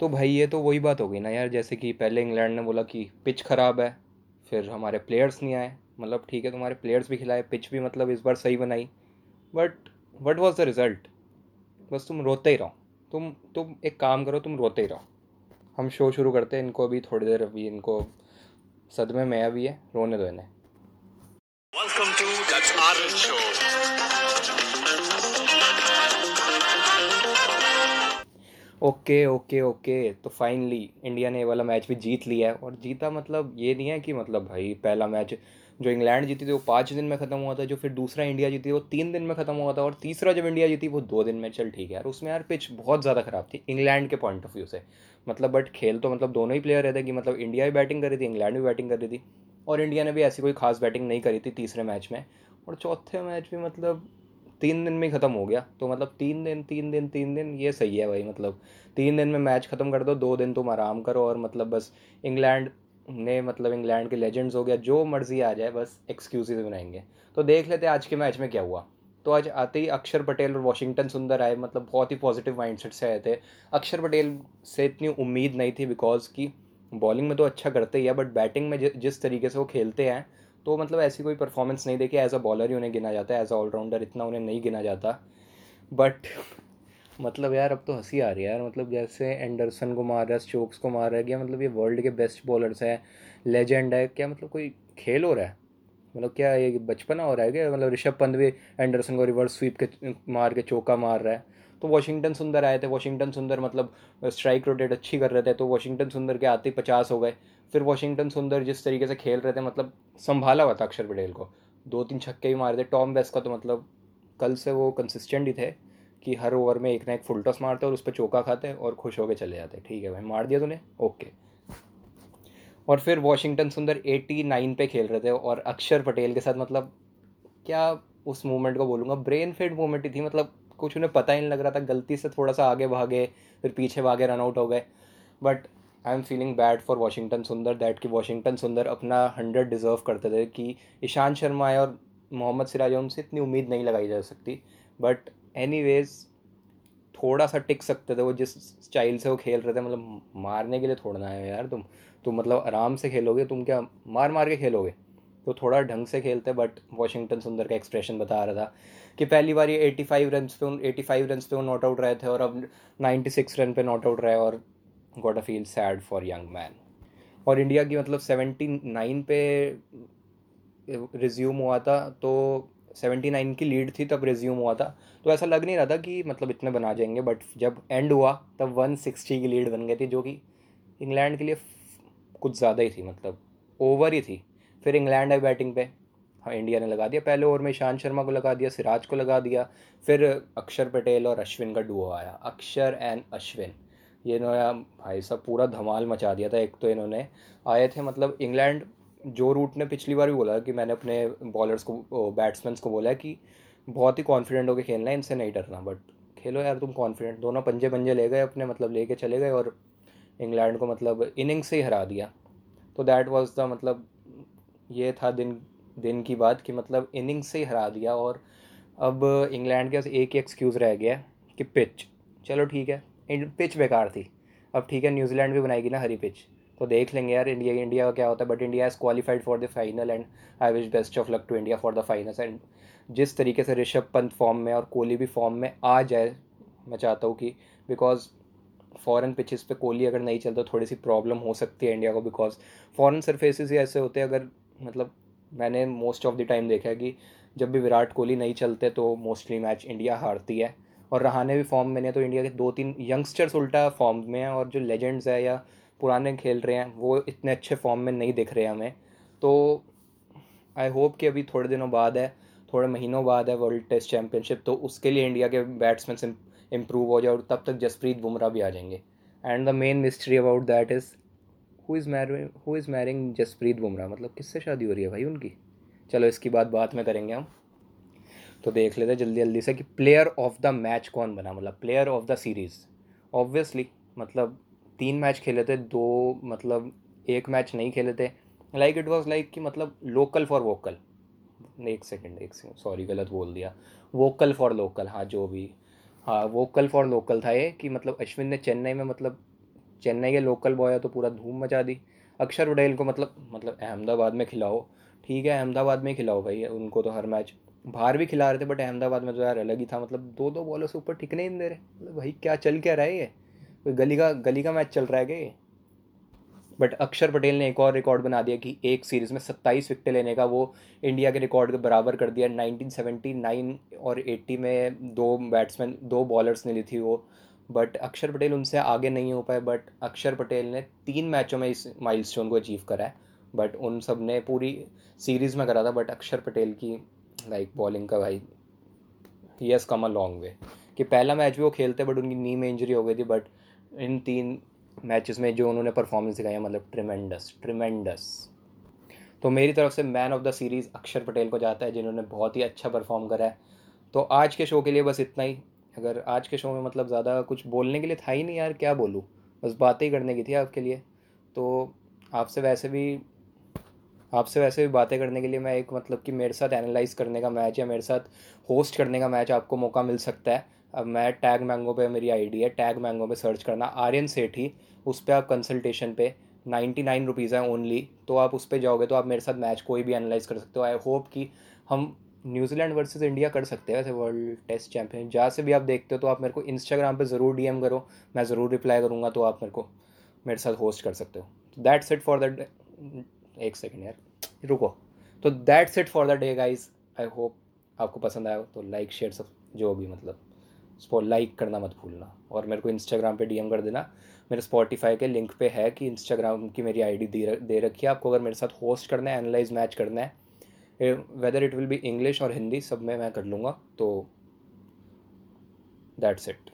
तो भाई ये तो वही बात हो गई ना यार, जैसे कि पहले इंग्लैंड ने बोला कि पिच ख़राब है, फिर हमारे प्लेयर्स नहीं आए। मतलब ठीक है, तुम्हारे प्लेयर्स भी खिलाए पिच भी मतलब इस बार सही बनाई। But what was the result बस तुम रोते ही रहो। तुम तुम एक काम करो, तुम रोते ही रहो। हम शो शुरू करते हैं, इनको अभी थोड़ी देर अभी, इनको सदमे में अभी है, रोने दो इन्हें। ओके ओके ओके तो फाइनली इंडिया ने ये वाला मैच भी जीत लिया है। और जीता मतलब ये नहीं है कि मतलब भाई पहला मैच जो इंग्लैंड जीती थी वो पाँच दिन में ख़त्म हुआ था, जो फिर दूसरा इंडिया जीती वो तीन दिन में ख़त्म हुआ था, और तीसरा जब इंडिया जीती वो दो दिन में, चल ठीक है यार। उसमें यार पिच बहुत ज़्यादा ख़राब थी इंग्लैंड के पॉइंट ऑफ़ व्यू से। मतलब बट खेल तो मतलब दोनों ही प्लेयर रहते कि मतलब इंडिया भी बैटिंग कर रही थी, इंग्लैंड भी बैटिंग कर रही थी। और इंडिया ने भी ऐसी कोई खास बैटिंग नहीं करी थी तीसरे मैच में। और चौथे मैच भी मतलब तीन दिन में ख़त्म हो गया। तो मतलब तीन दिन तीन दिन तीन दिन, ये सही है भाई मतलब। तीन दिन में मैच ख़त्म कर दो दो दिन तुम आराम करो और मतलब बस इंग्लैंड ने मतलब इंग्लैंड के लेजेंड्स हो गया, जो मर्ज़ी आ जाए, बस एक्सक्यूजेज बनाएँगे। तो देख लेते आज के मैच में क्या हुआ। तो आज आते ही अक्षर पटेल और वॉशिंगटन सुंदर आए मतलब बहुत ही पॉजिटिव माइंडसेट से आए थे। अक्षर पटेल से इतनी उम्मीद नहीं थी बिकॉज़ की बॉलिंग में तो अच्छा करते ही है बट बैटिंग में जिस तरीके से वो खेलते हैं तो मतलब ऐसी कोई परफॉर्मेंस नहीं देखी एज अ बॉलर ही उन्हें गिना जाता है एज अ ऑलराउंडर इतना उन्हें नहीं गिना जाता। बट मतलब यार, अब तो हँसी आ रही है यार मतलब जैसे एंडरसन को मार रहा है स्टोक्स को मार रहा है, क्या मतलब ये वर्ल्ड के बेस्ट बॉलर्स हैं लेजेंड है, क्या मतलब कोई खेल हो रहा है? मतलब क्या ये बचपना हो रहा है क्या? मतलब ऋषभ पंत भी एंडरसन को रिवर्स स्वीप के, मार के चौका मार रहा है। तो वॉशिंगटन सुंदर आए थे, वॉशिंगटन सुंदर मतलब स्ट्राइक रोटेट अच्छी कर रहे थे तो वॉशिंगटन सुंदर के आते ही पचास हो गए। फिर वॉशिंगटन सुंदर जिस तरीके से खेल रहे थे मतलब संभाला हुआ था अक्षर पटेल को। दो तीन छक्के भी मारे थे। टॉम बेस्ट का तो मतलब कल से वो कंसिस्टेंट ही थे कि हर ओवर में एक ना एक फुल टॉस मारते और उस पर चौका खाते और खुश होकर चले जाते। ठीक है भाई, मार दिया तूने? ओके। और फिर वॉशिंगटन सुंदर एटी नाइन पे खेल रहे थे और अक्षर पटेल के साथ मतलब क्या उस मूवमेंट को बोलूँगा? ब्रेन फेड मूवमेंट ही थी मतलब कुछ उन्हें पता ही नहीं लग रहा था, गलती से थोड़ा सा आगे भागे, फिर पीछे भागे रन आउट हो गए। But I am feeling bad for Washington Sundar that कि वॉशिंगटन सुंदर अपना हंड्रेड डिज़र्व करते थे कि ईशांत शर्मा है और मोहम्मद सिराज उनसे इतनी उम्मीद नहीं लगाई जा सकती। बट एनी थोड़ा सा टिक सकते थे वो जिस स्टाइल से वो खेल रहे थे मतलब मारने के लिए थोड़ा ना है यार तुम। तुम मतलब आराम से खेलोगे, तुम क्या मार मार के खेलोगे? तो थोड़ा ढंग से खेलते बट वॉशिंगटन सुंदर का एक्सप्रेशन बता रहा था कि पहली बार ये एटी फाइव रन पे एटी फाइव रन पे नॉट आउट रहे थे और अब नाइन्टी सिक्स रन पे नॉट आउट रहे और got a feel sad for young man और इंडिया की मतलब सेवेंटी नाइन पे रिज्यूम हुआ था तो सेवेंटी नाइन की लीड थी तब रिज्यूम हुआ था। तो ऐसा लग नहीं रहा था कि मतलब इतने बना जाएँगे बट जब एंड हुआ, तब वन सिक्सटी की लीड बन गई थी, जो कि इंग्लैंड के लिए कुछ ज़्यादा ही थी मतलब ओवर ही थी। फिर इंग्लैंड है बैटिंग पे। हाँ इंडिया ने लगा दिया पहले ओवर में, ईशांत शर्मा को लगा दिया, सिराज को लगा दिया, फिर अक्षर पटेल और अश्विन का डुओ आया। अक्षर एंड अश्विन। ये इन्होंने, भाई साहब, पूरा धमाल मचा दिया था। एक तो इन्होंने आए थे मतलब इंग्लैंड जो रूट ने पिछली बार भी बोला कि मैंने अपने बॉलर्स को बैट्समैन को बोला कि बहुत ही कॉन्फिडेंट होकर खेलना है, इनसे नहीं डरना। बट खेलो यार, तुम कॉन्फिडेंट दोनों पंजे पंजे ले गए अपने मतलब लेके चले गए और इंग्लैंड को मतलब इनिंग्स से ही हरा दिया। तो दैट वाज द मतलब ये था दिन दिन की बात कि मतलब इनिंग्स से ही हरा दिया और अब इंग्लैंड के पास एक ही एक्सक्यूज़ रह गया कि पिच चलो ठीक है पिच बेकार थी। अब ठीक है, न्यूजीलैंड भी बनाएगी ना हरी पिच तो देख लेंगे यार, इंडिया इंडिया का क्या होता है। But India is qualified for the final and I wish best of luck to India for the final and जिस तरीके से ऋषभ पंत फॉर्म में और कोहली भी फॉर्म में आ जाए, मैं चाहता हूँ कि बिकॉज़ फॉरेन पिचेस पे कोहली अगर नहीं चलता, थोड़ी सी प्रॉब्लम हो सकती है इंडिया को। बिकॉज़ फॉरेन सरफेसेस ही ऐसे होते हैं, अगर मतलब मैंने मोस्ट ऑफ़ द टाइम देखा है कि जब भी विराट कोहली नहीं चलते तो मोस्टली मैच इंडिया हारती है। और रहाने भी फॉर्म में नहीं तो इंडिया के दो तीन यंगस्टर्स उल्टा फॉर्म में हैं और जो लेजेंड्स है या पुराने खेल रहे हैं, वो इतने अच्छे फॉर्म में नहीं दिख रहे हैं हमें। तो आई होप कि अभी थोड़े दिनों बाद है, थोड़े महीनों बाद है वर्ल्ड टेस्ट चैम्पियनशिप तो उसके लिए इंडिया के बैट्समैन इम्प्रूव हो जाए और तब तक जसप्रीत बुमराह भी आ जाएँगे। And the main mystery about that is who is marrying who is marrying Jasprit Bumrah मतलब किससे शादी हो रही है भाई उनकी? चलो इसकी बात बात में करेंगे हम। तो देख लेते जल्दी जल्दी से कि प्लेयर ऑफ़ द मैच कौन बना? मतलब player of the series obviously मतलब तीन मैच खेले थे, दो मतलब एक मैच नहीं खेले थे। लाइक इट वॉज़ लाइक कि मतलब लोकल फॉर वोकल एक सेकेंड एक सेकेंड सॉरी गलत बोल दिया। वोकल फॉर लोकल हाँ जो भी। हाँ वोकल फॉर लोकल था ये, कि मतलब अश्विन ने चेन्नई में मतलब चेन्नई के लोकल बॉय है तो पूरा धूम मचा दी। अक्षर पटेल को मतलब मतलब अहमदाबाद में खिलाओ। ठीक है, अहमदाबाद में खिलाओ भाई, उनको तो हर मैच बाहर भी खिला रहे थे बट अहमदाबाद में तो यार अलग ही था। मतलब दो दो बॉलर से ऊपर टिकने ही नहीं दे रहे। मतलब भाई क्या चल क्या रहा है ये? गली का गली का मैच चल रहा है क्या बट अक्षर पटेल ने एक और रिकॉर्ड बना दिया कि एक सीरीज़ में सत्ताईस विकटें लेने का, वो इंडिया के रिकॉर्ड के बराबर कर दिया। 1979 और 80 में दो बैट्समैन दो बॉलर्स ने ली थी वो। बट अक्षर पटेल उनसे आगे नहीं हो पाए बट अक्षर पटेल ने तीन मैचों में इस माइलस्टोन को अचीव करा है। बट उन सबने पूरी सीरीज़ में करा था बट अक्षर पटेल की लाइक बॉलिंग का भाई he has come a long way कि पहला मैच भी वो खेलते बट उनकी नी में इंजरी हो गई थी बट इन तीन मैचेस में जो उन्होंने परफॉर्मेंस दिखाया मतलब ट्रिमेंडस ट्रिमेंडस तो मेरी तरफ़ से मैन ऑफ़ द सीरीज़ अक्षर पटेल को जाता है, जिन्होंने बहुत ही अच्छा परफॉर्म करा है। तो आज के शो के लिए बस इतना ही। अगर आज के शो में मतलब ज़्यादा कुछ बोलने के लिए था ही नहीं यार, क्या बोलूँ? बस बातें ही करने की थी आपके लिए। तो आपसे वैसे भी, आपसे वैसे भी बातें करने के लिए मैं एक मतलब कि मेरे साथ एनालाइज करने का मैच या मेरे साथ होस्ट करने का मैच आपको मौका मिल सकता है। अब मैं टैग मैंगो पे मेरी आईडी है टैग मैंगो पे सर्च करना। आर्यन सेठी उस पर आप कंसल्टेशन पे नाइन्टी नाइन रुपीज़ है ओनली तो आप उस पर जाओगे तो आप मेरे साथ मैच कोई भी एनालाइज कर सकते हो। आई होप कि हम न्यूजीलैंड वर्सेस इंडिया कर सकते हैं वैसे वर्ल्ड टेस्ट चैंपियन जहाँ से भी आप देखते हो तो आप मेरे को इंस्टाग्राम पे ज़रूर डीएम करो, मैं ज़रूर रिप्लाई करूँगा तो आप मेरे को, मेरे साथ होस्ट कर सकते हो। दैट्स इट फॉर द एक सेकेंड यार, रुको। तो that's it for the day guys I hope आपको पसंद आया तो लाइक शेयर सब जो भी मतलब। उसको लाइक करना मत भूलना। और मेरे को इंस्टाग्राम पे डीएम कर देना। मेरे स्पॉटिफाई के लिंक पे है कि इंस्टाग्राम की मेरी आईडी दे रखी है। आपको अगर मेरे साथ होस्ट करना है एनालाइज मैच करना है whether it will be English और हिंदी सब में, मैं कर लूँगा तो दैट्स इट